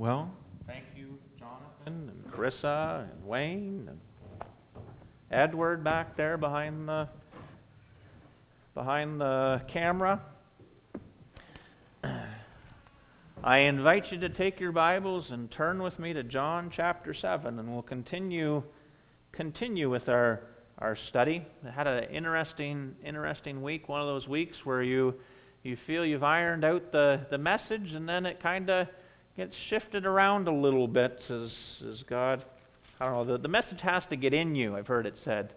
Well, thank you, Jonathan and Carissa and Wayne and Edward back there behind the behind the camera. I invite you to take your Bibles and turn with me to John chapter 7 and we'll continue continue with our our study. I had an interesting interesting week, one of those weeks where you you feel you've ironed out the, the message and then it kind of gets shifted around a little bit as, as God, I don't know, the, the message has to get in you, I've heard it said.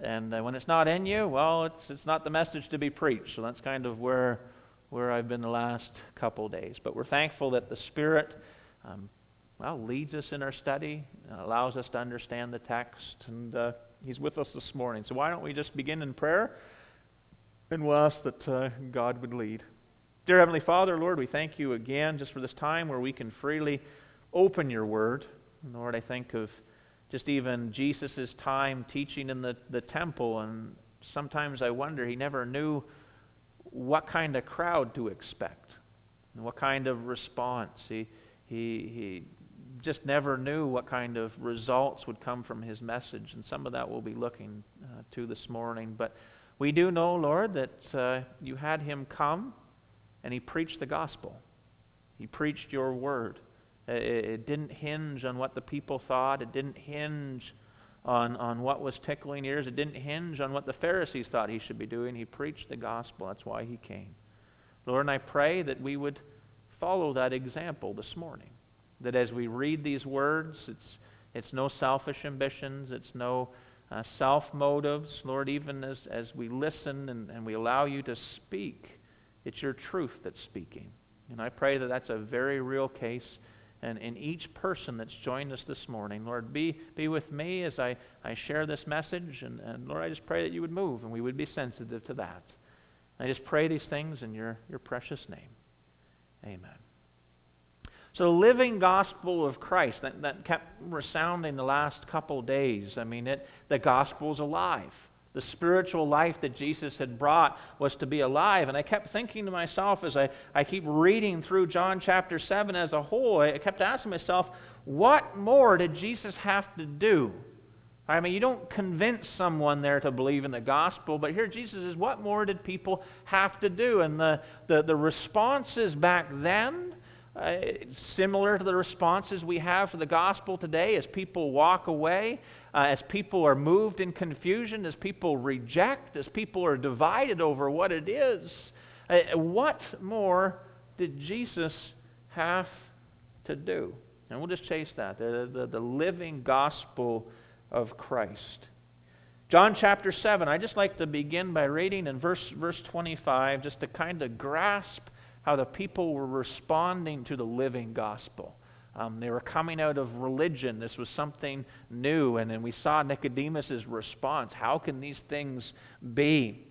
And uh, when it's not in you, well, it's, it's not the message to be preached. So that's kind of where, where I've been the last couple days. But we're thankful that the Spirit, um, well, leads us in our study, allows us to understand the text, and uh, He's with us this morning. So why don't we just begin in prayer? And we'll ask that uh, God would lead. Dear Heavenly Father, Lord, we thank you again just for this time where we can freely open your word. Lord, I think of just even Jesus' time teaching in the, the temple, and sometimes I wonder he never knew what kind of crowd to expect and what kind of response. He, he, he just never knew what kind of results would come from his message, and some of that we'll be looking uh, to this morning. But we do know, Lord, that uh, you had him come and he preached the gospel. He preached your word. It, didn't hinge on what the people thought, it didn't hinge on, on what was tickling ears, it didn't hinge on what the Pharisees thought he should be doing. He preached the gospel. That's why he came. Lord, and I pray that we would follow that example this morning. That as we read these words, it's, it's no selfish ambitions, it's no uh, self motives. Lord, even as, as we listen and, and we allow you to speak, it's your truth that's speaking. And I pray that that's a very real case. And in each person that's joined us this morning, Lord, be, be with me as I, I share this message. And, and Lord, I just pray that you would move and we would be sensitive to that. I just pray these things in your, your precious name. Amen. So, living gospel of Christ that, that kept resounding the last couple days. I mean, it, the gospel's alive. The spiritual life that Jesus had brought was to be alive. And I kept thinking to myself as I, I keep reading through John chapter 7 as a whole, I kept asking myself, what more did Jesus have to do? I mean, you don't convince someone there to believe in the gospel, but here Jesus is, what more did people have to do? And the, the, the responses back then, uh, similar to the responses we have for the gospel today as people walk away, uh, as people are moved in confusion, as people reject, as people are divided over what it is. Uh, what more did Jesus have to do? And we'll just chase that the, the, the living gospel of Christ. John chapter 7, I just like to begin by reading in verse, verse 25 just to kind of grasp how the people were responding to the living gospel. Um, they were coming out of religion. This was something new. And then we saw Nicodemus' response. How can these things be?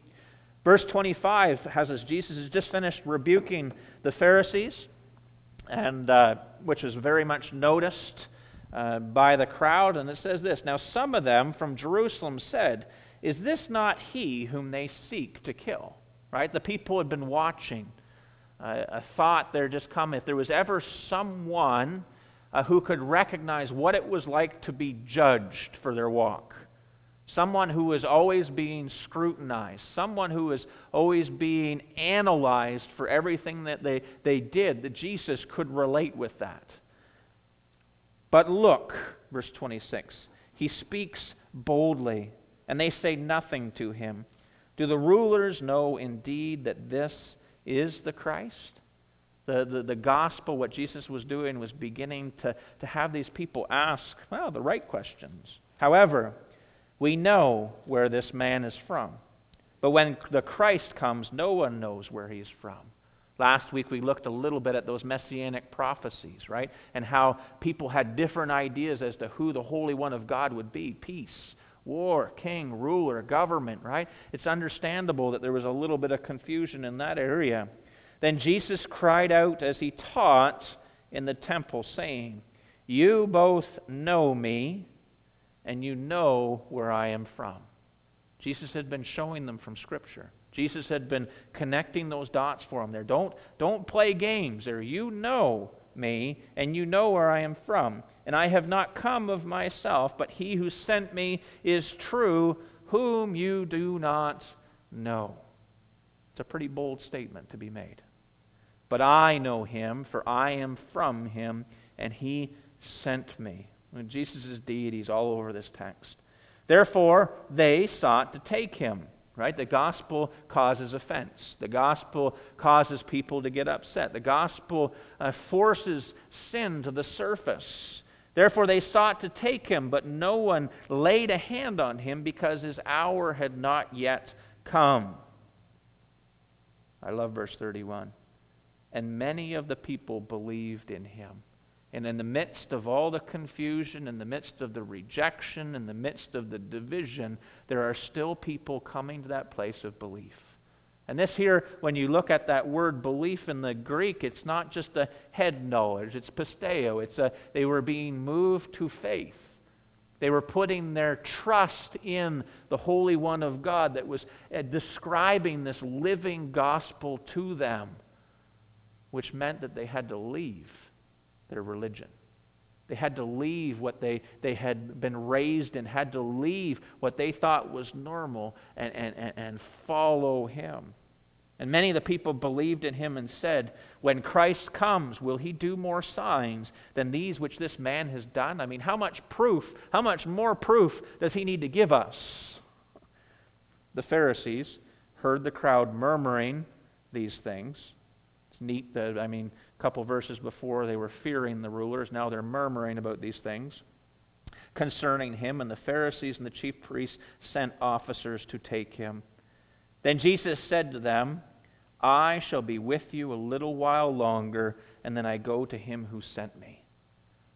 Verse 25 has us, Jesus has just finished rebuking the Pharisees, and, uh, which was very much noticed uh, by the crowd. And it says this Now some of them from Jerusalem said, Is this not he whom they seek to kill? Right? The people had been watching. A thought there just come. If there was ever someone uh, who could recognize what it was like to be judged for their walk. Someone who was always being scrutinized. Someone who was always being analyzed for everything that they, they did, that Jesus could relate with that. But look, verse 26, he speaks boldly, and they say nothing to him. Do the rulers know indeed that this is the Christ? The, the, the gospel, what Jesus was doing, was beginning to, to have these people ask, well, the right questions. However, we know where this man is from. But when the Christ comes, no one knows where he's from. Last week we looked a little bit at those messianic prophecies, right? And how people had different ideas as to who the Holy One of God would be peace, war, king, ruler, government, right? It's understandable that there was a little bit of confusion in that area. Then Jesus cried out as he taught in the temple, saying, You both know me, and you know where I am from. Jesus had been showing them from Scripture. Jesus had been connecting those dots for them there. Don't, don't play games there. You know me, and you know where I am from. And I have not come of myself, but he who sent me is true, whom you do not know. It's a pretty bold statement to be made. But I know him, for I am from him, and he sent me. Jesus' deity is all over this text. Therefore, they sought to take him. Right? The gospel causes offense. The gospel causes people to get upset. The gospel uh, forces sin to the surface. Therefore, they sought to take him, but no one laid a hand on him because his hour had not yet come. I love verse 31. And many of the people believed in him. And in the midst of all the confusion, in the midst of the rejection, in the midst of the division, there are still people coming to that place of belief. And this here, when you look at that word belief in the Greek, it's not just a head knowledge, it's pisteo. It's a, they were being moved to faith. They were putting their trust in the Holy One of God that was uh, describing this living gospel to them, which meant that they had to leave their religion. They had to leave what they, they had been raised in, had to leave what they thought was normal and, and, and follow him. And many of the people believed in him and said, When Christ comes, will he do more signs than these which this man has done? I mean, how much proof, how much more proof does he need to give us? The Pharisees heard the crowd murmuring these things. Neat that, I mean, a couple verses before, they were fearing the rulers. Now they're murmuring about these things concerning him. And the Pharisees and the chief priests sent officers to take him. Then Jesus said to them, I shall be with you a little while longer, and then I go to him who sent me.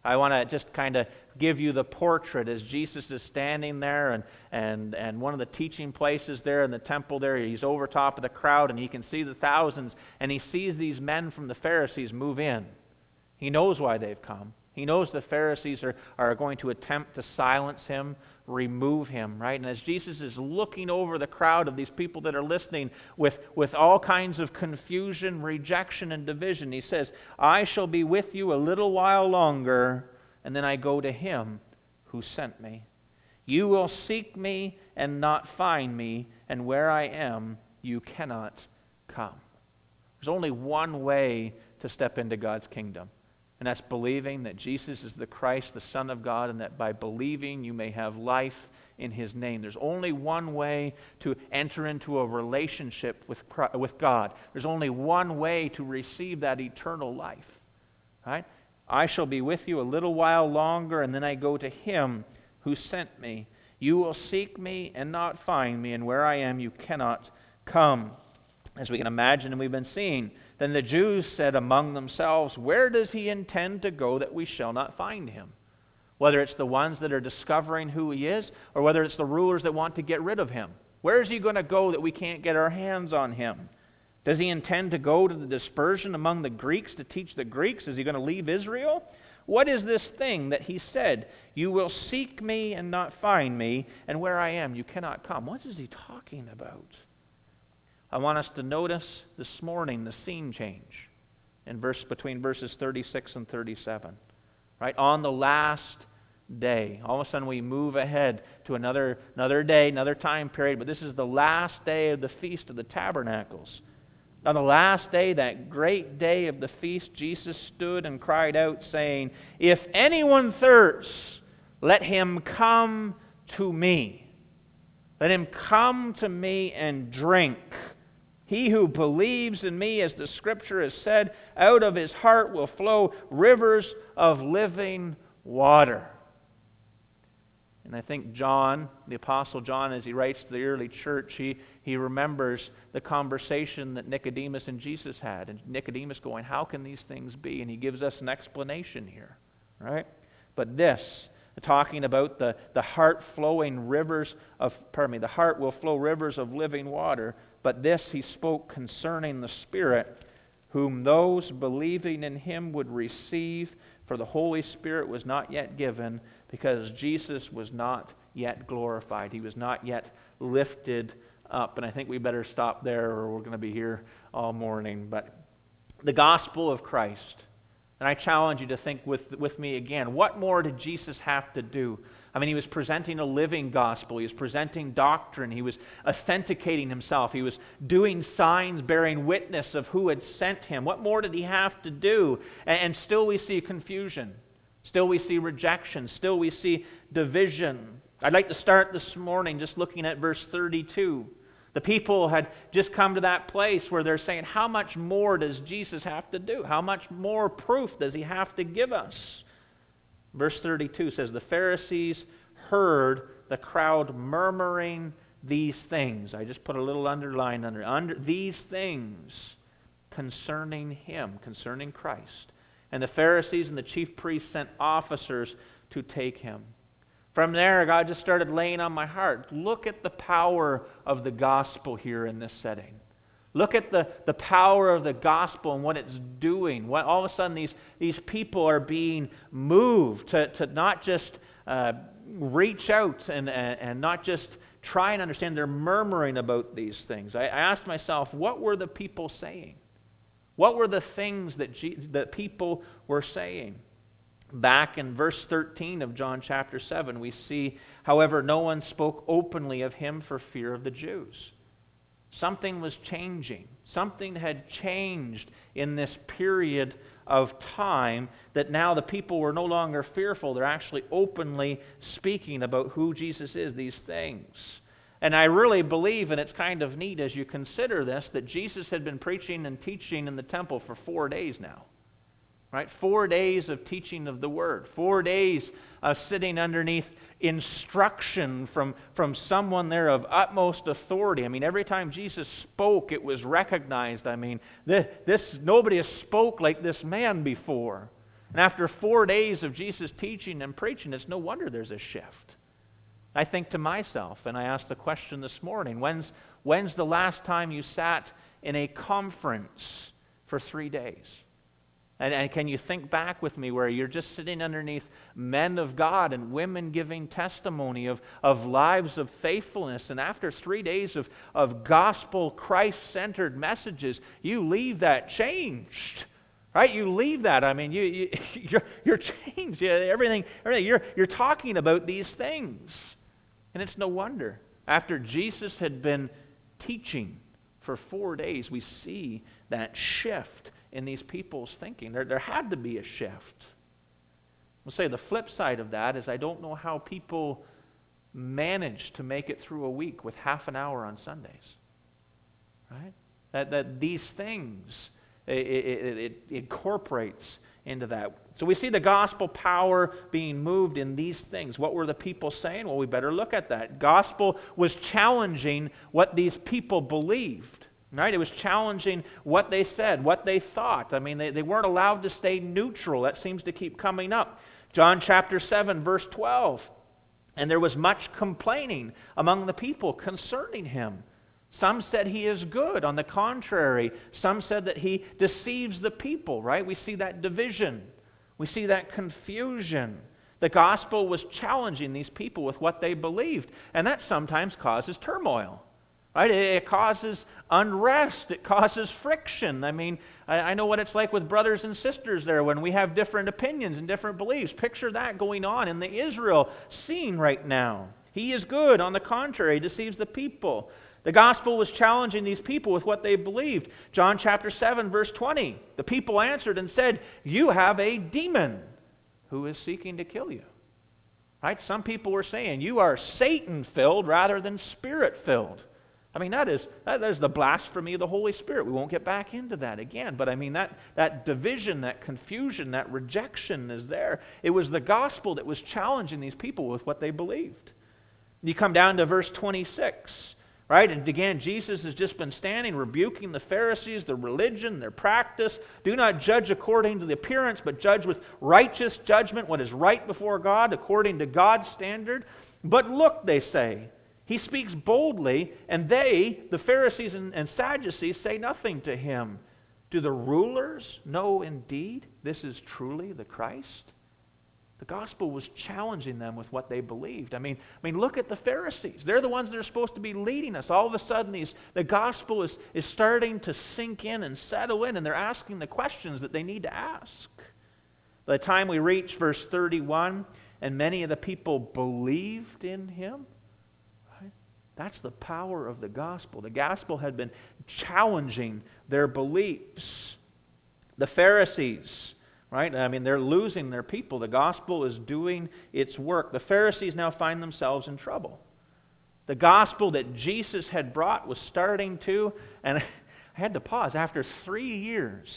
I want to just kind of give you the portrait as Jesus is standing there, and, and, and one of the teaching places there in the temple there, he's over top of the crowd, and he can see the thousands, and he sees these men from the Pharisees move in. He knows why they've come. He knows the Pharisees are, are going to attempt to silence him, remove him, right? And as Jesus is looking over the crowd of these people that are listening with, with all kinds of confusion, rejection, and division, he says, I shall be with you a little while longer, and then I go to him who sent me. You will seek me and not find me, and where I am, you cannot come. There's only one way to step into God's kingdom and that's believing that Jesus is the Christ, the Son of God, and that by believing you may have life in His name. There's only one way to enter into a relationship with, with God. There's only one way to receive that eternal life. Right? I shall be with you a little while longer, and then I go to Him who sent me. You will seek me and not find me, and where I am, you cannot come. As we can imagine, and we've been seeing, then the Jews said among themselves, Where does he intend to go that we shall not find him? Whether it's the ones that are discovering who he is, or whether it's the rulers that want to get rid of him. Where is he going to go that we can't get our hands on him? Does he intend to go to the dispersion among the Greeks to teach the Greeks? Is he going to leave Israel? What is this thing that he said, You will seek me and not find me, and where I am you cannot come? What is he talking about? I want us to notice this morning the scene change in verse between verses 36 and 37. Right? On the last day. All of a sudden we move ahead to another another day, another time period, but this is the last day of the feast of the tabernacles. On the last day, that great day of the feast, Jesus stood and cried out, saying, If anyone thirsts, let him come to me. Let him come to me and drink. He who believes in me, as the scripture has said, out of his heart will flow rivers of living water. And I think John, the Apostle John, as he writes to the early church, he, he remembers the conversation that Nicodemus and Jesus had. And Nicodemus going, How can these things be? And he gives us an explanation here, right? But this, talking about the, the heart flowing rivers of, pardon me, the heart will flow rivers of living water. But this he spoke concerning the Spirit, whom those believing in him would receive, for the Holy Spirit was not yet given, because Jesus was not yet glorified. He was not yet lifted up. And I think we better stop there or we're going to be here all morning. But the gospel of Christ. And I challenge you to think with, with me again what more did Jesus have to do? I mean, he was presenting a living gospel. He was presenting doctrine. He was authenticating himself. He was doing signs bearing witness of who had sent him. What more did he have to do? And, and still we see confusion. Still we see rejection. Still we see division. I'd like to start this morning just looking at verse 32. The people had just come to that place where they're saying, How much more does Jesus have to do? How much more proof does he have to give us? Verse 32 says, The Pharisees heard the crowd murmuring these things. I just put a little underline under, under these things concerning him, concerning Christ. And the Pharisees and the chief priests sent officers to take him. From there, God just started laying on my heart. Look at the power of the gospel here in this setting. Look at the, the power of the gospel and what it's doing. What, all of a sudden, these, these people are being moved to, to not just uh, reach out and, and, and, not just try and understand. They're murmuring about these things. I, I asked myself, what were the people saying? What were the things that, that people were saying? Back in verse 13 of John chapter 7, we see, however, no one spoke openly of him for fear of the Jews. Something was changing. Something had changed in this period of time that now the people were no longer fearful. They're actually openly speaking about who Jesus is, these things. And I really believe, and it's kind of neat as you consider this, that Jesus had been preaching and teaching in the temple for four days now. Right? Four days of teaching of the word, four days of sitting underneath instruction from, from someone there of utmost authority. I mean, every time Jesus spoke, it was recognized. I mean, this, this nobody has spoke like this man before. And after four days of Jesus teaching and preaching, it's no wonder there's a shift. I think to myself, and I asked the question this morning when's, when's the last time you sat in a conference for three days? And, and, can you think back with me where you're just sitting underneath men of God and women giving testimony of, of lives of faithfulness? And after three days of, of gospel, Christ centered messages, you leave that changed. Right? You leave that. I mean, you, you, you're, you're changed. Everything, everything. You're, you're talking about these things. And it's no wonder. After Jesus had been teaching for four days, we see that shift in these people's thinking. There, there had to be a shift. We'll say the flip side of that is I don't know how people manage to make it through a week with half an hour on Sundays. Right? That, that these things, it, it, it, incorporates into that. So we see the gospel power being moved in these things. What were the people saying? Well, we better look at that. Gospel was challenging what these people believed. Right? It was challenging what they said, what they thought. I mean, they, they weren't allowed to stay neutral. That seems to keep coming up. John chapter 7, verse 12. And there was much complaining among the people concerning him. Some said he is good. On the contrary, some said that he deceives the people, right? We see that division. We see that confusion. The gospel was challenging these people with what they believed, and that sometimes causes turmoil. Right? It causes unrest. It causes friction. I mean, I, know what it's like with brothers and sisters there when we have different opinions and different beliefs. Picture that going on in the Israel scene right now. He is good. On the contrary, deceives the people. The gospel was challenging these people with what they believed. John chapter 7, verse 20. The people answered and said, You have a demon who is seeking to kill you. Right? Some people were saying, You are Satan filled rather than spirit filled. I mean, that is, that is the blasphemy of the Holy Spirit. We won't get back into that again. But I mean, that, that division, that confusion, that rejection is there. It was the gospel that was challenging these people with what they believed. You come down to verse 26, right? And again, Jesus has just been standing, rebuking the Pharisees, their religion, their practice. Do not judge according to the appearance, but judge with righteous judgment what is right before God, according to God's standard. But look, they say, he speaks boldly, and they, the Pharisees and, and Sadducees, say nothing to him. Do the rulers know indeed this is truly the Christ? The gospel was challenging them with what they believed. I mean, I mean, look at the Pharisees. They're the ones that are supposed to be leading us. All of a sudden, these, the gospel is, is starting to sink in and settle in, and they're asking the questions that they need to ask. By the time we reach verse 31, and many of the people believed in him, right? That's the power of the gospel. The gospel had been challenging their beliefs. The Pharisees, right? I mean, they're losing their people. The gospel is doing its work. The Pharisees now find themselves in trouble. The gospel that Jesus had brought was starting to, and I had to pause, after three years,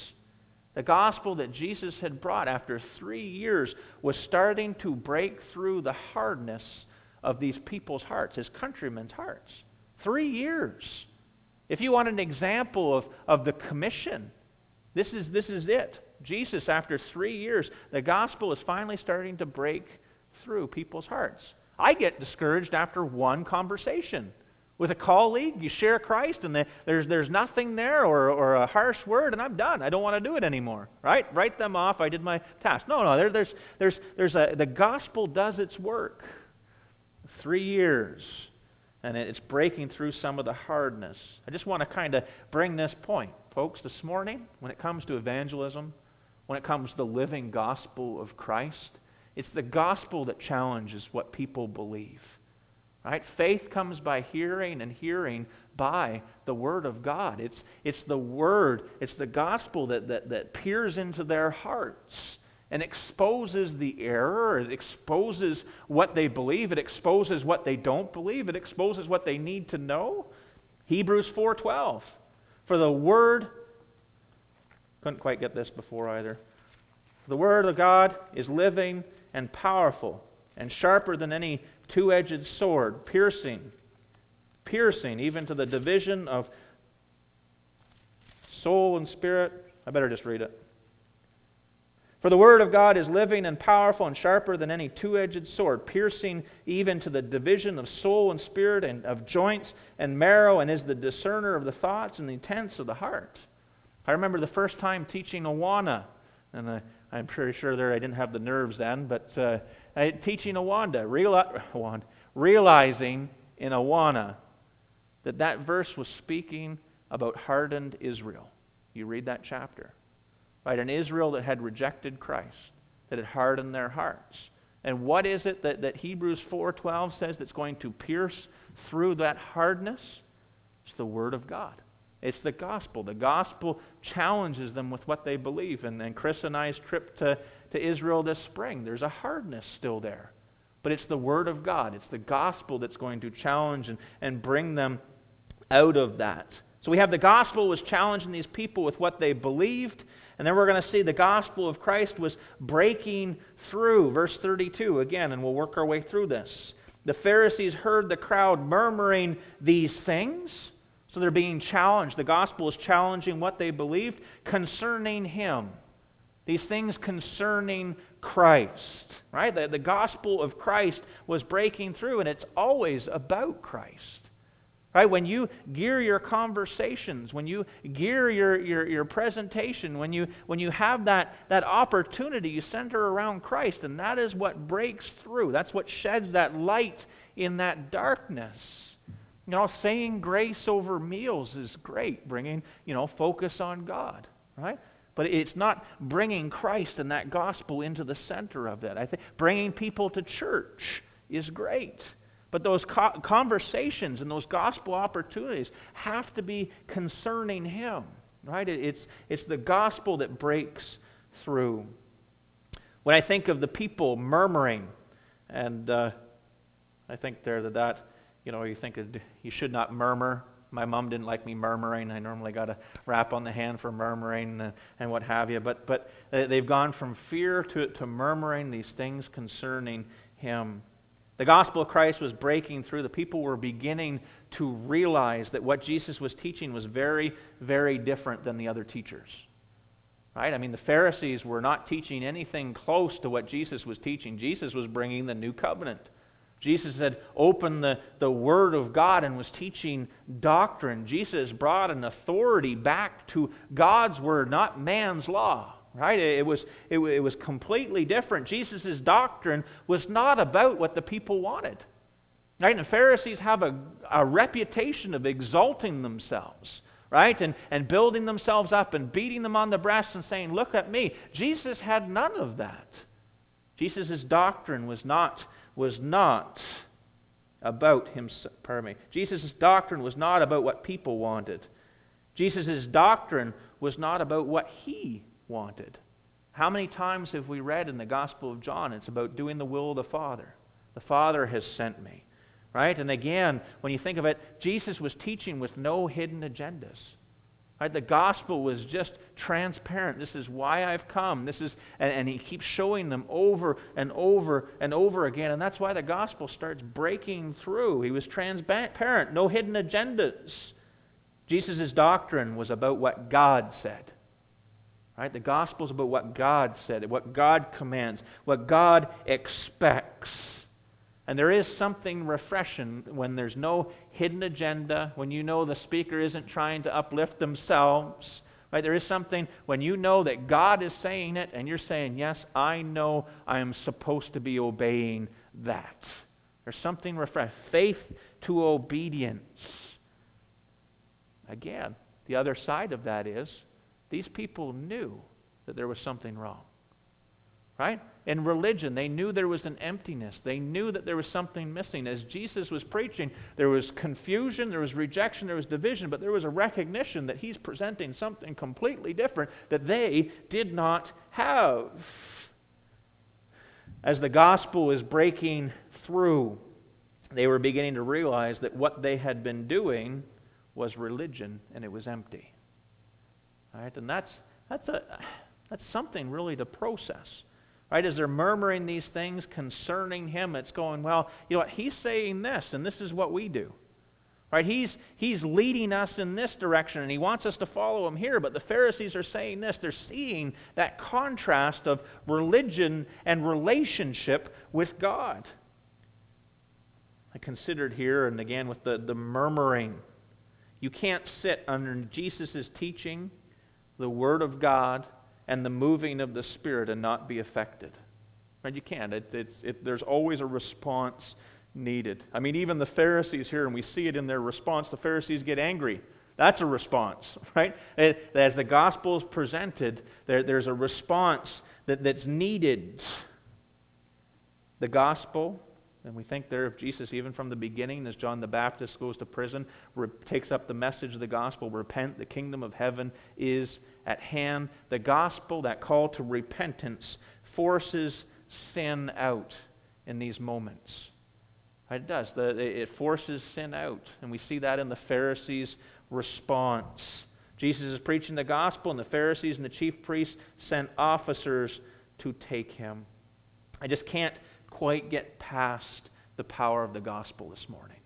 the gospel that Jesus had brought after three years was starting to break through the hardness of these people's hearts, his countrymen's hearts. Three years. If you want an example of, of the commission, this is, this is it. Jesus, after three years, the gospel is finally starting to break through people's hearts. I get discouraged after one conversation with a colleague. You share Christ, and there's, there's nothing there or, or a harsh word, and I'm done. I don't want to do it anymore. Right? Write them off. I did my task. No, no. There, there's, there's, there's a, the gospel does its work. Three years, and it's breaking through some of the hardness. I just want to kind of bring this point, folks, this morning, when it comes to evangelism when it comes to the living gospel of Christ. It's the gospel that challenges what people believe. Right? Faith comes by hearing, and hearing by the Word of God. It's, it's the Word, it's the gospel that, that, that peers into their hearts and exposes the error, it exposes what they believe, it exposes what they don't believe, it exposes what they need to know. Hebrews 4:12. For the word couldn't quite get this before either. The Word of God is living and powerful and sharper than any two edged sword, piercing, piercing even to the division of soul and spirit. I better just read it. For the Word of God is living and powerful and sharper than any two edged sword, piercing even to the division of soul and spirit and of joints and marrow, and is the discerner of the thoughts and the intents of the heart. I remember the first time teaching Awana, and I, I'm pretty sure there I didn't have the nerves then, but uh, I, teaching Awana, reali- realizing in Awana that that verse was speaking about hardened Israel. You read that chapter. Right? An Israel that had rejected Christ, that had hardened their hearts. And what is it that, that Hebrews 4.12 says that's going to pierce through that hardness? It's the Word of God. It's the gospel. The gospel challenges them with what they believe. And, and Chris and I's trip to, to Israel this spring, there's a hardness still there. But it's the Word of God, it's the gospel that's going to challenge and, and bring them out of that. So we have the gospel was challenging these people with what they believed. And then we're going to see the gospel of Christ was breaking through. Verse 32 again, and we'll work our way through this. The Pharisees heard the crowd murmuring these things. So they're being challenged. The gospel is challenging what they believed concerning Him. These things concerning Christ, right? The, the gospel of Christ was breaking through, and it's always about Christ. Right? When you gear your conversations, when you gear your, your, your presentation, when you, when you have that, that opportunity, you center around Christ, and that is what breaks through. That's what sheds that light in that darkness. You know, saying grace over meals is great, bringing, you know, focus on God, right? But it's not bringing Christ and that gospel into the center of it. I think bringing people to church is great. But those co- conversations and those gospel opportunities have to be concerning Him, right? It's, it's the gospel that breaks through. When I think of the people murmuring, and uh, I think there that that you know, you think you should not murmur. My mom didn't like me murmuring. I normally got a rap on the hand for murmuring and, and what have you. But, but uh, they've gone from fear to, to murmuring these things concerning him. The gospel of Christ was breaking through. The people were beginning to realize that what Jesus was teaching was very, very different than the other teachers. Right? I mean, the Pharisees were not teaching anything close to what Jesus was teaching. Jesus was bringing the new covenant. Jesus had opened the, the Word of God and was teaching doctrine. Jesus brought an authority back to God's Word, not man's law. right? It was, it, it was completely different. Jesus' doctrine was not about what the people wanted. Right? And the Pharisees have a, a reputation of exalting themselves, right? And, and building themselves up and beating them on the breast and saying, Look at me. Jesus had none of that. Jesus' doctrine was not, was not about himself. Pardon me. Jesus' doctrine was not about what people wanted. Jesus' doctrine was not about what he wanted. How many times have we read in the Gospel of John it's about doing the will of the Father? The Father has sent me. Right? And again, when you think of it, Jesus was teaching with no hidden agendas. Right? The gospel was just transparent. This is why I've come. This is, and, and, he keeps showing them over and over and over again. And that's why the gospel starts breaking through. He was transparent, no hidden agendas. Jesus' doctrine was about what God said. Right? The gospel is about what God said, what God commands, what God expects. And there is something refreshing when there's no hidden agenda, when you know the speaker isn't trying to uplift themselves. Right? There is something when you know that God is saying it and you're saying, Yes, I know I am supposed to be obeying that. There's something refreshing. Faith to obedience. Again, the other side of that is these people knew that there was something wrong. Right? In religion, they knew there was an emptiness. They knew that there was something missing. As Jesus was preaching, there was confusion, there was rejection, there was division, but there was a recognition that he's presenting something completely different that they did not have. As the gospel was breaking through, they were beginning to realize that what they had been doing was religion and it was empty. All right? And that's, that's, a, that's something really to process. Right? As they're murmuring these things concerning him, it's going, well, you know what? He's saying this, and this is what we do. Right? He's, he's leading us in this direction, and he wants us to follow him here. But the Pharisees are saying this. They're seeing that contrast of religion and relationship with God. I considered here, and again with the, the murmuring, you can't sit under Jesus' teaching, the Word of God, and the moving of the Spirit and not be affected. Right? You can't. It, it, there's always a response needed. I mean, even the Pharisees here, and we see it in their response, the Pharisees get angry. That's a response, right? As the gospel is presented, there, there's a response that, that's needed. The gospel and we think there of Jesus even from the beginning, as John the Baptist goes to prison, takes up the message of the gospel repent, the kingdom of heaven is at hand. The gospel, that call to repentance, forces sin out in these moments. It does. It forces sin out. And we see that in the Pharisees' response. Jesus is preaching the gospel, and the Pharisees and the chief priests sent officers to take him. I just can't quite get past the power of the gospel this morning.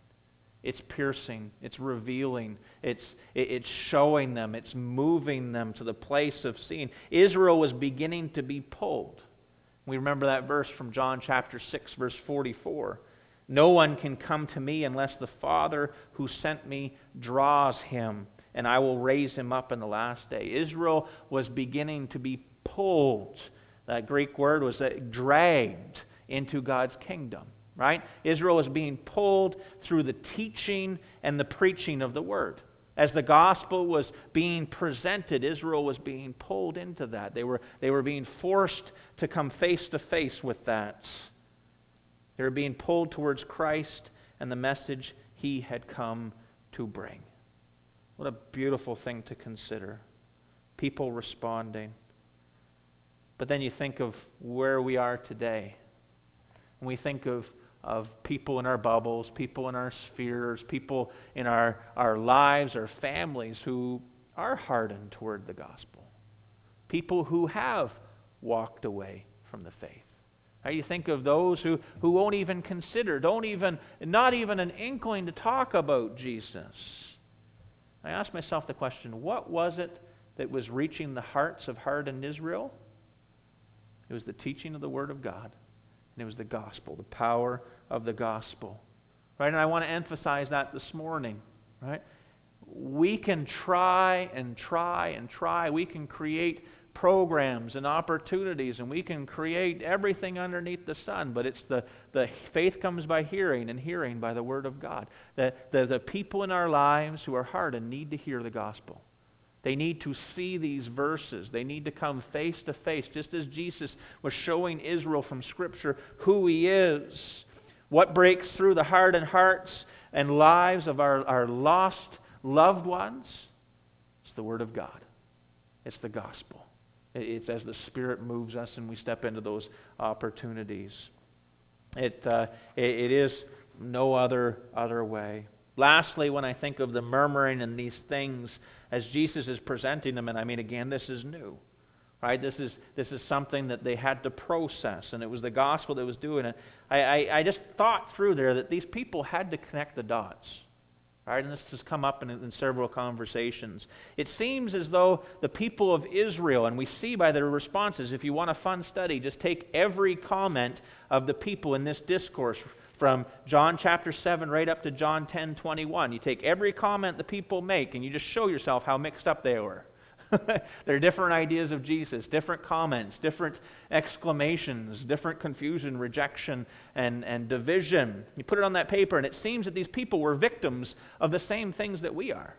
It's piercing, it's revealing, it's, it's showing them, it's moving them to the place of seeing. Israel was beginning to be pulled. We remember that verse from John chapter 6, verse 44. No one can come to me unless the Father who sent me draws him, and I will raise him up in the last day. Israel was beginning to be pulled. That Greek word was uh, dragged into God's kingdom, right? Israel was being pulled through the teaching and the preaching of the word. As the gospel was being presented, Israel was being pulled into that. They were, they were being forced to come face to face with that. They were being pulled towards Christ and the message he had come to bring. What a beautiful thing to consider. People responding. But then you think of where we are today. We think of, of people in our bubbles, people in our spheres, people in our, our lives, our families who are hardened toward the gospel, people who have walked away from the faith. Right? You think of those who, who won't even consider, don't even, not even an inkling to talk about Jesus. I ask myself the question what was it that was reaching the hearts of hardened Israel? It was the teaching of the Word of God. And it was the gospel, the power of the gospel. Right? And I want to emphasize that this morning. Right? We can try and try and try. We can create programs and opportunities, and we can create everything underneath the sun, but it's the, the faith comes by hearing, and hearing by the Word of God. The, the, the people in our lives who are hardened need to hear the gospel. They need to see these verses. They need to come face to face, just as Jesus was showing Israel from Scripture who He is. What breaks through the hardened hearts and lives of our, our lost loved ones? It's the Word of God, it's the gospel. It's as the Spirit moves us and we step into those opportunities. It, uh, it is no other, other way. Lastly, when I think of the murmuring and these things as Jesus is presenting them, and I mean, again, this is new. Right? This is, this is something that they had to process, and it was the gospel that was doing it. I, I, I just thought through there that these people had to connect the dots. Right, and this has come up in, in, several conversations. It seems as though the people of Israel, and we see by their responses, if you want a fun study, just take every comment of the people in this discourse from John chapter 7 right up to John 10 21. You take every comment the people make and you just show yourself how mixed up they were. there are different ideas of Jesus, different comments, different exclamations, different confusion, rejection, and, and division. You put it on that paper, and it seems that these people were victims of the same things that we are.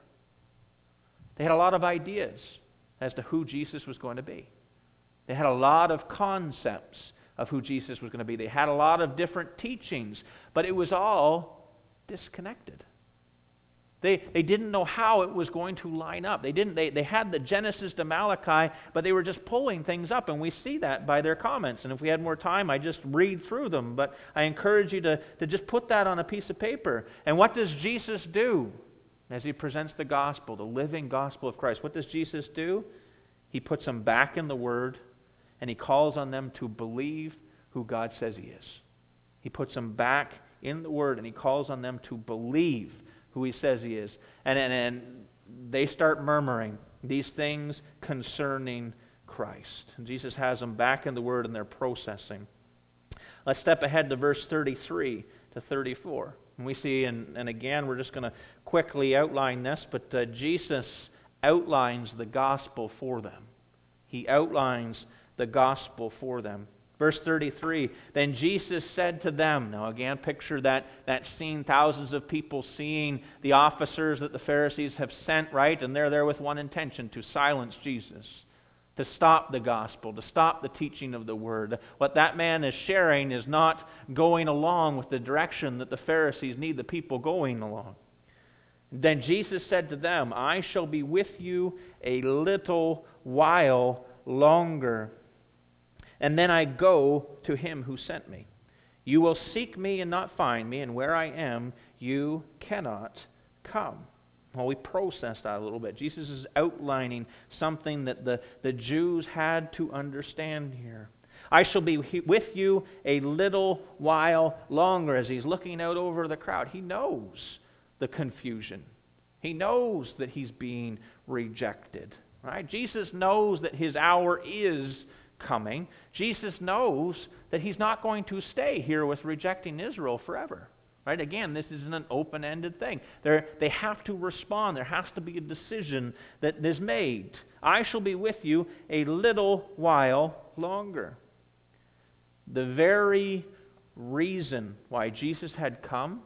They had a lot of ideas as to who Jesus was going to be, they had a lot of concepts of who Jesus was going to be. They had a lot of different teachings, but it was all disconnected. They, they didn't know how it was going to line up. They, didn't, they, they had the Genesis to Malachi, but they were just pulling things up, and we see that by their comments. And if we had more time, I'd just read through them. But I encourage you to, to just put that on a piece of paper. And what does Jesus do as he presents the gospel, the living gospel of Christ? What does Jesus do? He puts them back in the Word, and he calls on them to believe who God says he is. He puts them back in the Word, and he calls on them to believe who he says he is. And, and, and they start murmuring these things concerning Christ. And Jesus has them back in the Word and they're processing. Let's step ahead to verse 33 to 34. And we see, and, and again, we're just going to quickly outline this, but uh, Jesus outlines the gospel for them. He outlines the gospel for them. Verse 33 Then Jesus said to them, now again, picture that, that scene, thousands of people seeing the officers that the Pharisees have sent, right? And they're there with one intention to silence Jesus, to stop the gospel, to stop the teaching of the word. What that man is sharing is not going along with the direction that the Pharisees need the people going along. Then Jesus said to them, I shall be with you a little while longer and then I go to him who sent me. You will seek me and not find me, and where I am, you cannot come. Well, we process that a little bit. Jesus is outlining something that the, the Jews had to understand here. I shall be with you a little while longer as he's looking out over the crowd. He knows the confusion, he knows that he's being rejected. Right? Jesus knows that his hour is coming, Jesus knows that he's not going to stay here with rejecting Israel forever. Right? Again, this isn't an open ended thing. They're, they have to respond. There has to be a decision that is made. I shall be with you a little while longer. The very reason why Jesus had come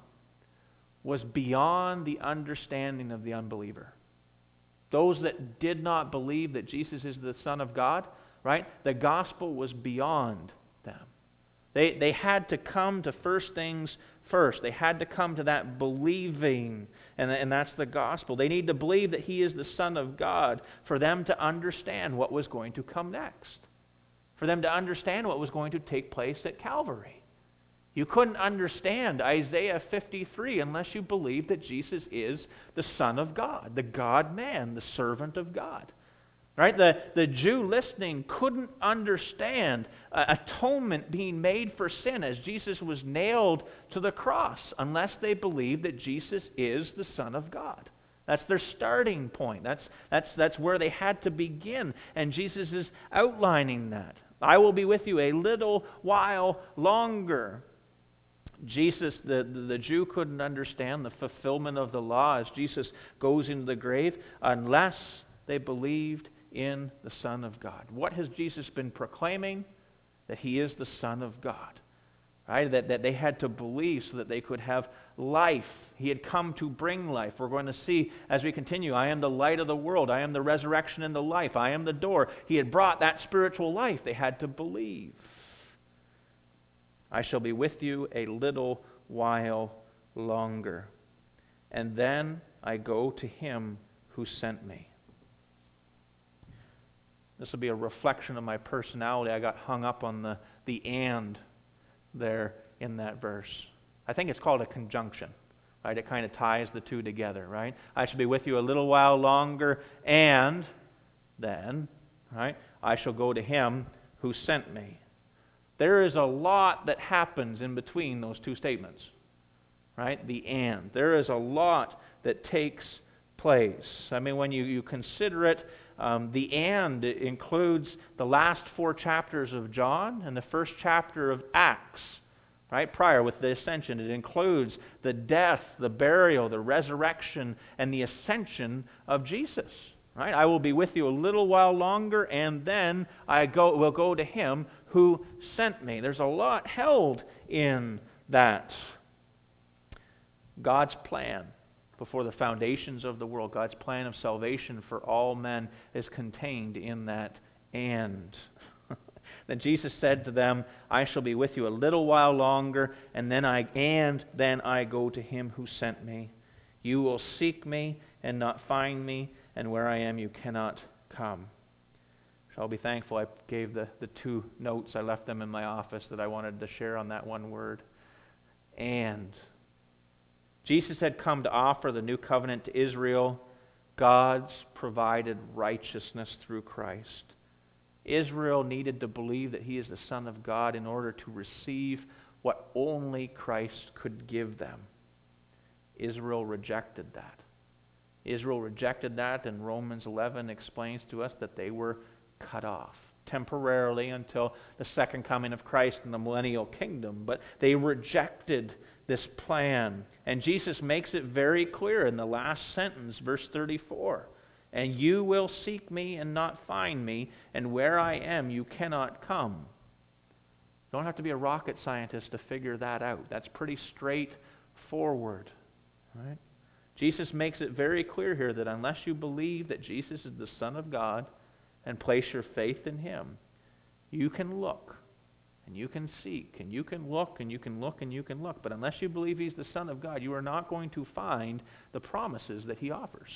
was beyond the understanding of the unbeliever. Those that did not believe that Jesus is the Son of God, right? The gospel was beyond them. They, they had to come to first things first. They had to come to that believing, and, and that's the gospel. They need to believe that He is the Son of God for them to understand what was going to come next, for them to understand what was going to take place at Calvary. You couldn't understand Isaiah 53 unless you believed that Jesus is the Son of God, the God man, the servant of God. Right? The, the Jew listening couldn't understand uh, atonement being made for sin as Jesus was nailed to the cross unless they believed that Jesus is the Son of God. That's their starting point. That's, that's, that's where they had to begin. And Jesus is outlining that. I will be with you a little while longer. Jesus, the, the, the, Jew couldn't understand the fulfillment of the law as Jesus goes into the grave unless they believed in the Son of God. What has Jesus been proclaiming? That he is the Son of God. Right? That, that they had to believe so that they could have life. He had come to bring life. We're going to see as we continue I am the light of the world. I am the resurrection and the life. I am the door. He had brought that spiritual life. They had to believe. I shall be with you a little while longer. And then I go to him who sent me. This will be a reflection of my personality. I got hung up on the, the and there in that verse. I think it's called a conjunction, right? It kind of ties the two together, right? I shall be with you a little while longer, and then, right, I shall go to him who sent me. There is a lot that happens in between those two statements, right? The and. There is a lot that takes place. I mean, when you, you consider it, um, the and includes the last four chapters of John and the first chapter of Acts, right? Prior with the ascension. It includes the death, the burial, the resurrection, and the ascension of Jesus. Right? I will be with you a little while longer, and then I go, will go to him who sent me. There's a lot held in that. God's plan before the foundations of the world, God's plan of salvation for all men is contained in that and. then Jesus said to them, I shall be with you a little while longer, and then I and then I go to him who sent me. You will seek me and not find me, and where I am you cannot come. So I'll be thankful I gave the, the two notes. I left them in my office that I wanted to share on that one word. And Jesus had come to offer the new covenant to Israel. God's provided righteousness through Christ. Israel needed to believe that he is the Son of God in order to receive what only Christ could give them. Israel rejected that. Israel rejected that, and Romans 11 explains to us that they were cut off temporarily until the second coming of Christ in the millennial kingdom. But they rejected this plan. And Jesus makes it very clear in the last sentence, verse 34 And you will seek me and not find me, and where I am you cannot come. Don't have to be a rocket scientist to figure that out. That's pretty straightforward. Right? Jesus makes it very clear here that unless you believe that Jesus is the Son of God and place your faith in Him, you can look and you can seek, and you can look, and you can look, and you can look. But unless you believe He's the Son of God, you are not going to find the promises that He offers.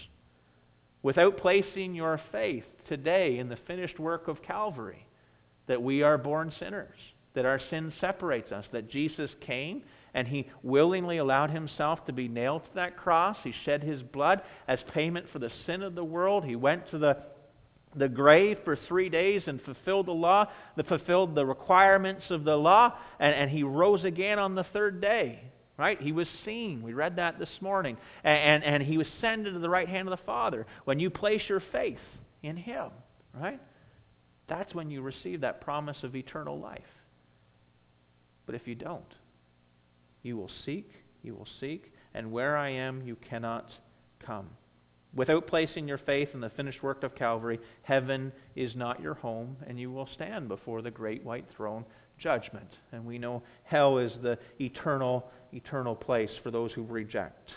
Without placing your faith today in the finished work of Calvary, that we are born sinners, that our sin separates us, that Jesus came and he willingly allowed himself to be nailed to that cross. He shed his blood as payment for the sin of the world. He went to the the grave for three days and fulfilled the law, that fulfilled the requirements of the law, and, and he rose again on the third day. Right? He was seen. We read that this morning. And, and, and he was ascended to the right hand of the Father. When you place your faith in him, right? That's when you receive that promise of eternal life. But if you don't, you will seek, you will seek, and where I am, you cannot come. Without placing your faith in the finished work of Calvary, heaven is not your home, and you will stand before the great white throne judgment. And we know hell is the eternal, eternal place for those who reject.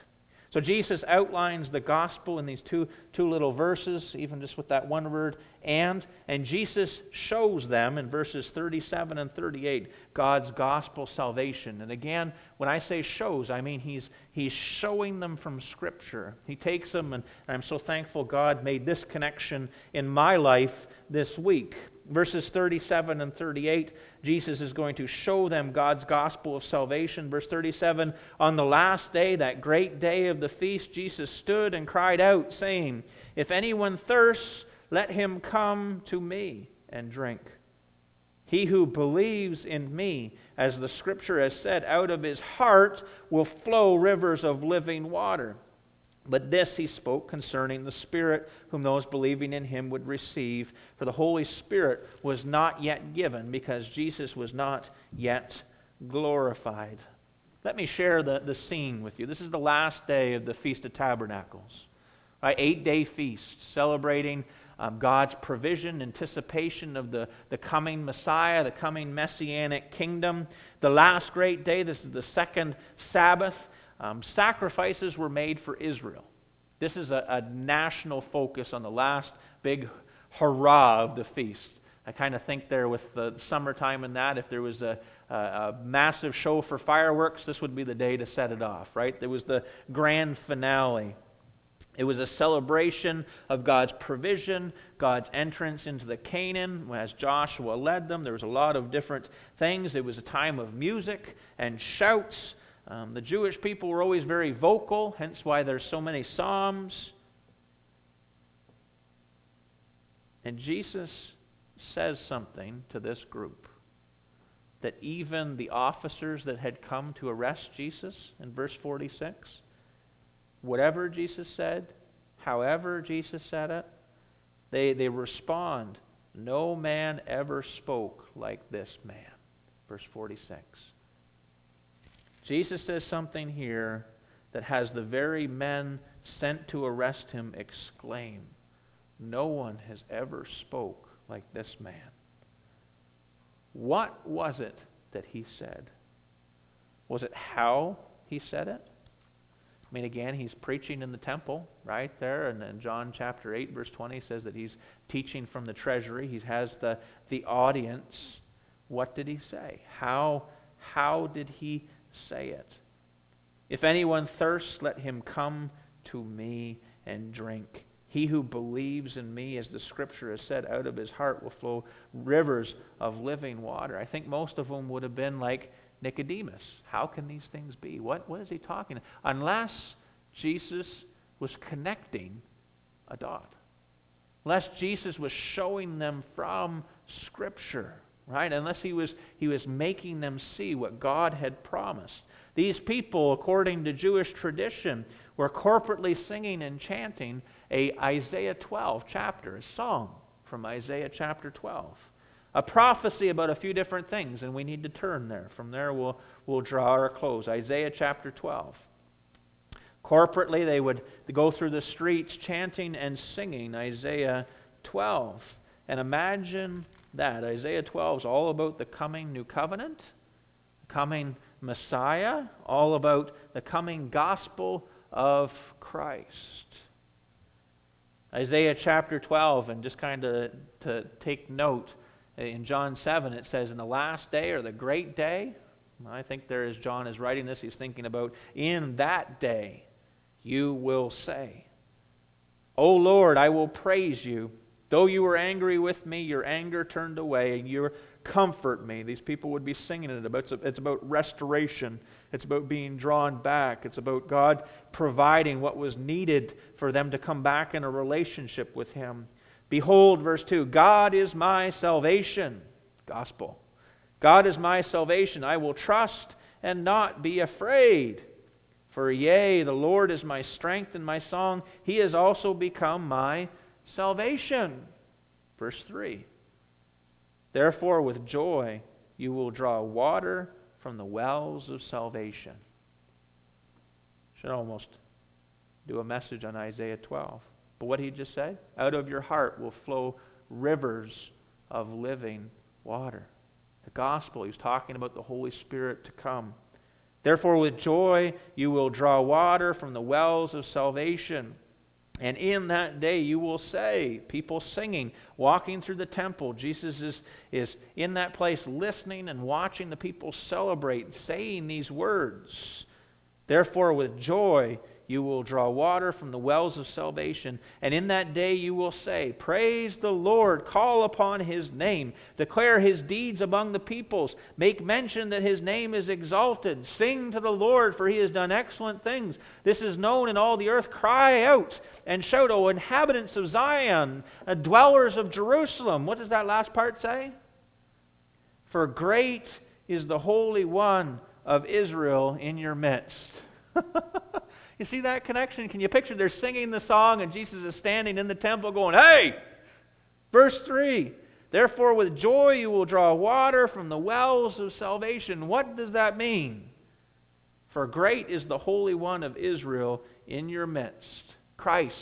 So Jesus outlines the gospel in these two, two little verses, even just with that one word, and. And Jesus shows them in verses 37 and 38 God's gospel salvation. And again, when I say shows, I mean he's, he's showing them from Scripture. He takes them, and I'm so thankful God made this connection in my life this week. Verses 37 and 38, Jesus is going to show them God's gospel of salvation. Verse 37 On the last day, that great day of the feast, Jesus stood and cried out, saying, If anyone thirsts, let him come to me and drink. He who believes in me, as the scripture has said, out of his heart will flow rivers of living water. But this he spoke concerning the Spirit, whom those believing in him would receive. For the Holy Spirit was not yet given, because Jesus was not yet glorified. Let me share the, the scene with you. This is the last day of the Feast of Tabernacles, right? Eight day feast, celebrating um, God's provision, anticipation of the, the coming Messiah, the coming messianic kingdom. The last great day, this is the second Sabbath, um, sacrifices were made for Israel. This is a, a national focus on the last big hurrah of the feast. I kind of think there with the summertime and that, if there was a, a, a, massive show for fireworks, this would be the day to set it off, right? There was the grand finale. It was a celebration of God's provision, God's entrance into the Canaan as Joshua led them. There was a lot of different things. It was a time of music and shouts. Um, the Jewish people were always very vocal, hence why there's so many psalms. And Jesus says something to this group that even the officers that had come to arrest Jesus in verse 46 whatever Jesus said, however Jesus said it, they, they respond, No man ever spoke like this man. Verse 46. Jesus says something here that has the very men sent to arrest him exclaim, No one has ever spoke like this man. What was it that he said? Was it how he said it? I mean, again, he's preaching in the temple right there. And in John chapter 8, verse 20 says that he's teaching from the treasury. He has the, the audience. What did he say? How, how did he say it? If anyone thirsts, let him come to me and drink. He who believes in me, as the scripture has said, out of his heart will flow rivers of living water. I think most of them would have been like, Nicodemus. How can these things be? What, what is he talking? Unless Jesus was connecting a dot. Unless Jesus was showing them from Scripture, right? Unless he was, he was making them see what God had promised. These people, according to Jewish tradition, were corporately singing and chanting a Isaiah 12 chapter, a song from Isaiah chapter 12 a prophecy about a few different things, and we need to turn there. From there, we'll, we'll draw our close. Isaiah chapter 12. Corporately, they would go through the streets chanting and singing Isaiah 12. And imagine that. Isaiah 12 is all about the coming new covenant, coming Messiah, all about the coming gospel of Christ. Isaiah chapter 12, and just kind of to take note, in John 7, it says, In the last day or the great day, I think there is John is writing this, he's thinking about, In that day you will say, O Lord, I will praise you. Though you were angry with me, your anger turned away, and you comfort me. These people would be singing it about. It's about restoration. It's about being drawn back. It's about God providing what was needed for them to come back in a relationship with Him. Behold, verse 2 God is my salvation. Gospel. God is my salvation. I will trust and not be afraid. For yea, the Lord is my strength and my song. He has also become my salvation. Verse 3 Therefore, with joy, you will draw water from the wells of salvation. Should almost do a message on Isaiah 12. But what he just said? Out of your heart will flow rivers of living water. The gospel, he's talking about the Holy Spirit to come. Therefore, with joy you will draw water from the wells of salvation. And in that day you will say, people singing, walking through the temple, Jesus is, is in that place listening and watching the people celebrate, saying these words. Therefore, with joy you will draw water from the wells of salvation. And in that day you will say, Praise the Lord, call upon his name, declare his deeds among the peoples, make mention that his name is exalted, sing to the Lord, for he has done excellent things. This is known in all the earth. Cry out and shout, O inhabitants of Zion, uh, dwellers of Jerusalem. What does that last part say? For great is the Holy One of Israel in your midst. You see that connection? Can you picture they're singing the song and Jesus is standing in the temple going, Hey! Verse 3 Therefore, with joy you will draw water from the wells of salvation. What does that mean? For great is the Holy One of Israel in your midst. Christ,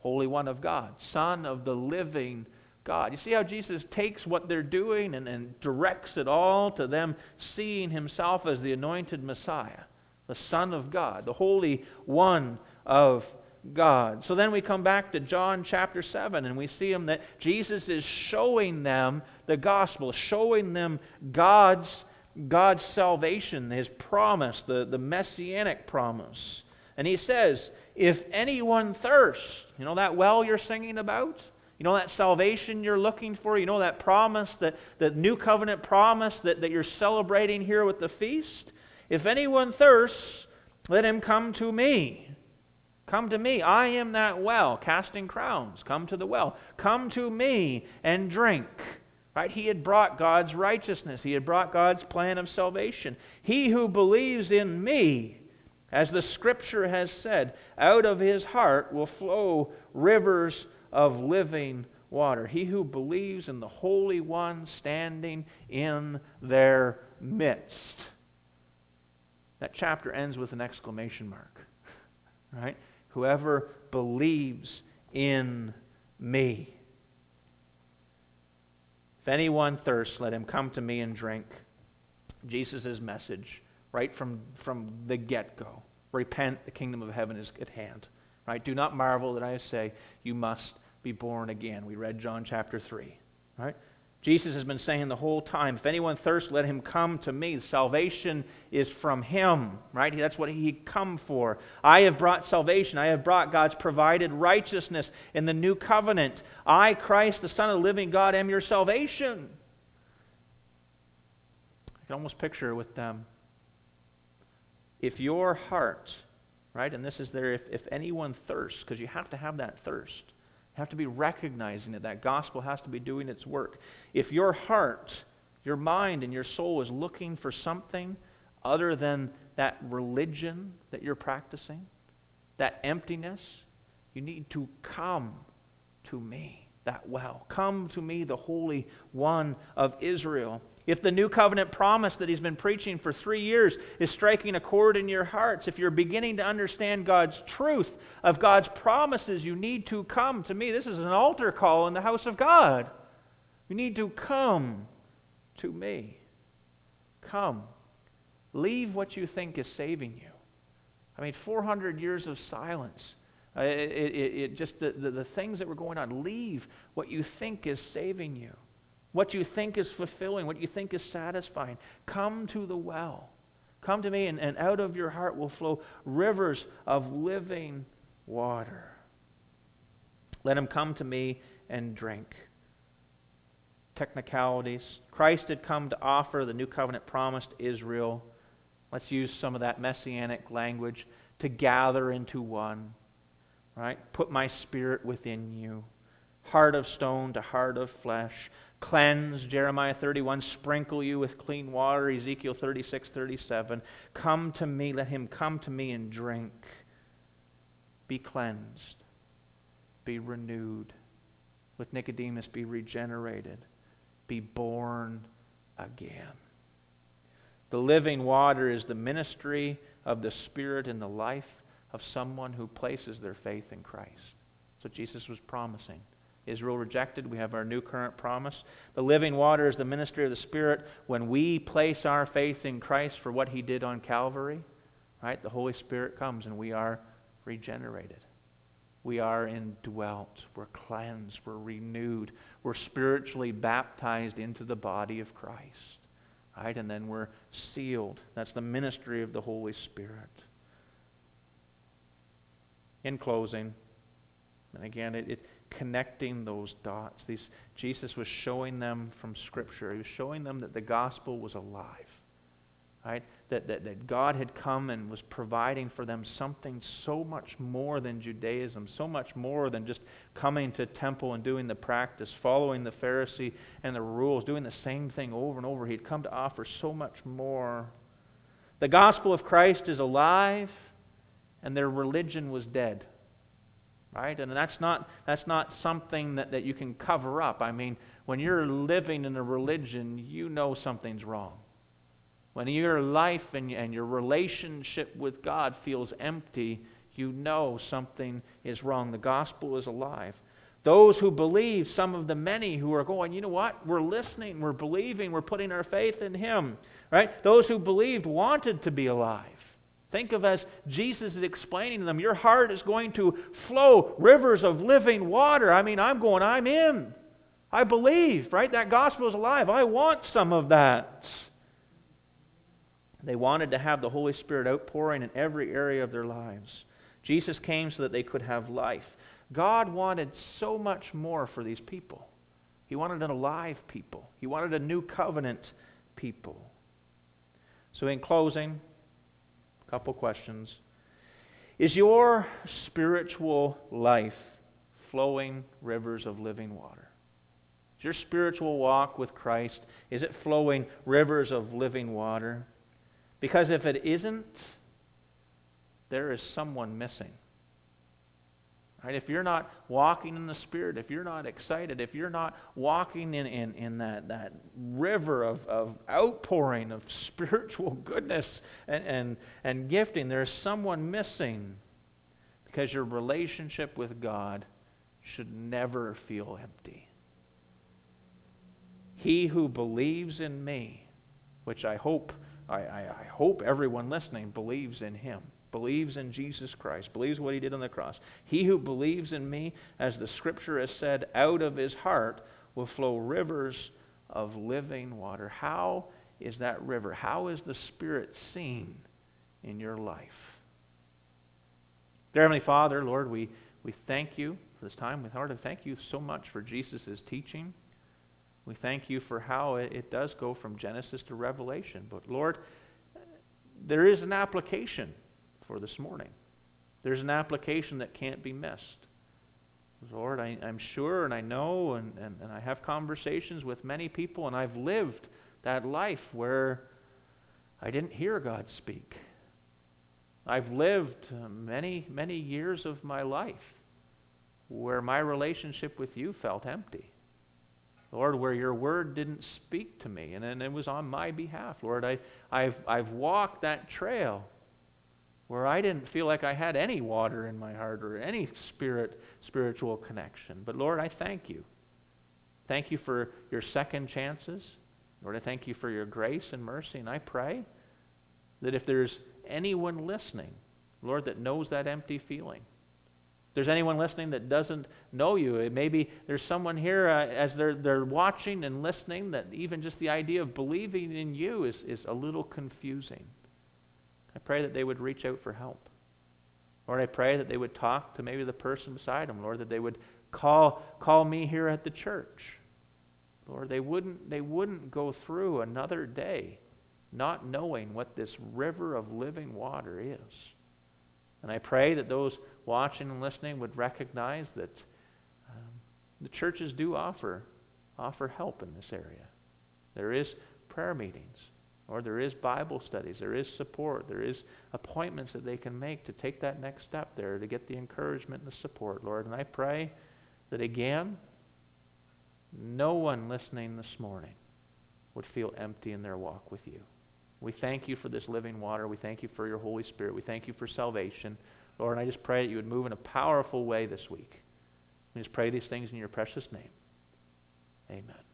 Holy One of God, Son of the living God. You see how Jesus takes what they're doing and, and directs it all to them seeing himself as the anointed Messiah, the Son of God, the Holy One of God. So then we come back to John chapter 7 and we see him that Jesus is showing them the gospel, showing them God's, God's salvation, his promise, the, the messianic promise. And he says, If anyone thirsts, you know that well you're singing about? You know that salvation you're looking for? You know that promise, that, that new covenant promise that, that you're celebrating here with the feast? If anyone thirsts, let him come to me. Come to me. I am that well, casting crowns. Come to the well. Come to me and drink. Right? He had brought God's righteousness. He had brought God's plan of salvation. He who believes in me, as the scripture has said, out of his heart will flow rivers of living water. He who believes in the Holy One standing in their midst. That chapter ends with an exclamation mark. Right? Whoever believes in me. If anyone thirsts, let him come to me and drink. Jesus' message, right from, from the get go repent, the kingdom of heaven is at hand. Right? Do not marvel that I say, you must be born again. We read John chapter 3. Right? Jesus has been saying the whole time, if anyone thirsts, let him come to me. Salvation is from him, right? That's what he come for. I have brought salvation. I have brought God's provided righteousness in the new covenant. I, Christ, the Son of the living God, am your salvation. I can almost picture with them. If your heart, right, and this is there, if, if anyone thirsts, because you have to have that thirst you have to be recognizing it. That gospel has to be doing its work. If your heart, your mind, and your soul is looking for something other than that religion that you're practicing, that emptiness, you need to come to me, that well. Come to me, the Holy One of Israel. If the new covenant promise that he's been preaching for three years is striking a chord in your hearts, if you're beginning to understand God's truth of God's promises, you need to come to me. This is an altar call in the house of God. You need to come to me. Come. Leave what you think is saving you. I mean, 400 years of silence. Uh, it, it, it, just the, the, the things that were going on. Leave what you think is saving you what you think is fulfilling, what you think is satisfying. Come to the well. Come to me, and, and out of your heart will flow rivers of living water. Let him come to me and drink. Technicalities. Christ had come to offer the new covenant promised Israel. Let's use some of that messianic language to gather into one. Right? Put my spirit within you. Heart of stone to heart of flesh cleanse, Jeremiah 31, sprinkle you with clean water, Ezekiel 36, 37. Come to me, let him come to me and drink. Be cleansed, be renewed. With Nicodemus, be regenerated, be born again. The living water is the ministry of the Spirit in the life of someone who places their faith in Christ. What Jesus was promising. Israel rejected. We have our new covenant promise. The living water is the ministry of the Spirit. When we place our faith in Christ for what he did on Calvary, right, the Holy Spirit comes and we are regenerated. We are indwelt. We're cleansed. We're renewed. We're spiritually baptized into the body of Christ. Right? And then we're sealed. That's the ministry of the Holy Spirit. In closing, and again, it, it connecting those dots. These, Jesus was showing them from Scripture. He was showing them that the gospel was alive. Right? That, that, that God had come and was providing for them something so much more than Judaism, so much more than just coming to temple and doing the practice, following the Pharisee and the rules, doing the same thing over and over. He'd come to offer so much more. The gospel of Christ is alive, and their religion was dead right? And that's not, that's not something that, that you can cover up. I mean, when you're living in a religion, you know something's wrong. When your life and, and your relationship with God feels empty, you know something is wrong. The gospel is alive. Those who believe, some of the many who are going, you know what? We're listening, we're believing, we're putting our faith in Him. Right? Those who believed wanted to be alive. Think of as Jesus is explaining to them, your heart is going to flow rivers of living water. I mean, I'm going, I'm in. I believe, right? That gospel is alive. I want some of that. They wanted to have the Holy Spirit outpouring in every area of their lives. Jesus came so that they could have life. God wanted so much more for these people. He wanted an alive people, He wanted a new covenant people. So, in closing, couple questions. Is your spiritual life flowing rivers of living water? Is your spiritual walk with Christ, is it flowing rivers of living water? Because if it isn't, there is someone missing. Right? If you're not walking in the Spirit, if you're not excited, if you're not walking in, in, in that, that river of, of outpouring of spiritual goodness and, and, and gifting, there's someone missing because your relationship with God should never feel empty. He who believes in me, which I hope, I, I, I hope everyone listening believes in him believes in Jesus Christ, believes what he did on the cross. He who believes in me, as the scripture has said, out of his heart will flow rivers of living water. How is that river? How is the Spirit seen in your life? Dear Heavenly Father, Lord, we, we thank you for this time. With heart, and thank you so much for Jesus' teaching. We thank you for how it, it does go from Genesis to Revelation. But Lord, there is an application for this morning. There's an application that can't be missed. Lord, I, am sure and I know, and, and, and I have conversations with many people, and I've lived that life where I didn't hear God speak. I've lived uh, many, many years of my life where my relationship with you felt empty. Lord, where your word didn't speak to me, and, and it was on my behalf. Lord, I, I've, I've walked that trail where I didn't feel like I had any water in my heart or any spirit spiritual connection. But Lord, I thank you. Thank you for your second chances. Lord, I thank you for your grace and mercy. And I pray that if there's anyone listening, Lord, that knows that empty feeling, if there's anyone listening that doesn't know you, maybe there's someone here uh, as they're, they're watching and listening that even just the idea of believing in you is, is a little confusing. I pray that they would reach out for help. Lord, I pray that they would talk to maybe the person beside them. Lord, that they would call, call me here at the church. Lord, they wouldn't, they wouldn't go through another day not knowing what this river of living water is. And I pray that those watching and listening would recognize that um, the churches do offer, offer help in this area. There is prayer meetings. Or there is Bible studies, there is support, there is appointments that they can make to take that next step there to get the encouragement and the support, Lord. And I pray that again, no one listening this morning would feel empty in their walk with you. We thank you for this living water. We thank you for your Holy Spirit. We thank you for salvation. Lord, and I just pray that you would move in a powerful way this week. We just pray these things in your precious name. Amen.